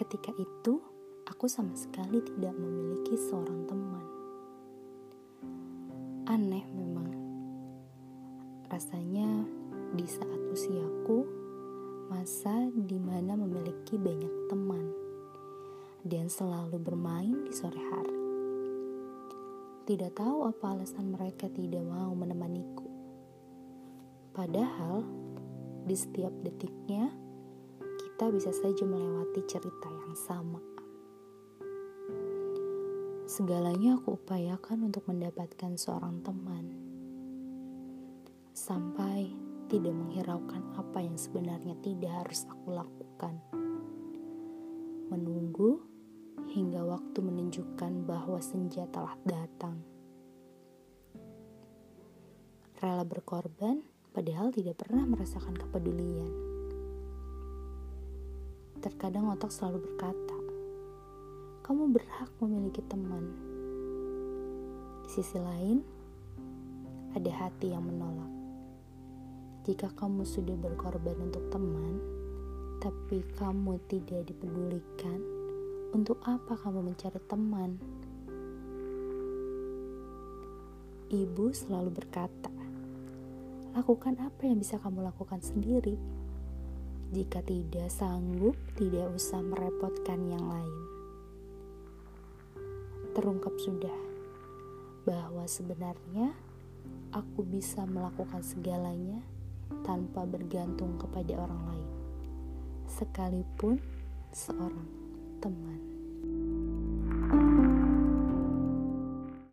Ketika itu, aku sama sekali tidak memiliki seorang teman. Aneh memang. Rasanya di saat usiaku, masa di mana memiliki banyak teman dan selalu bermain di sore hari. Tidak tahu apa alasan mereka tidak mau menemaniku. Padahal di setiap detiknya kita bisa saja melewati cerita yang sama. Segalanya aku upayakan untuk mendapatkan seorang teman. Sampai tidak menghiraukan apa yang sebenarnya tidak harus aku lakukan. Menunggu hingga waktu menunjukkan bahwa senja telah datang. Rela berkorban padahal tidak pernah merasakan kepedulian. Terkadang otak selalu berkata, kamu berhak memiliki teman. Di sisi lain, ada hati yang menolak. Jika kamu sudah berkorban untuk teman, tapi kamu tidak dipedulikan, untuk apa kamu mencari teman? Ibu selalu berkata, lakukan apa yang bisa kamu lakukan sendiri. Jika tidak sanggup, tidak usah merepotkan yang lain. Terungkap sudah bahwa sebenarnya aku bisa melakukan segalanya tanpa bergantung kepada orang lain, sekalipun seorang teman.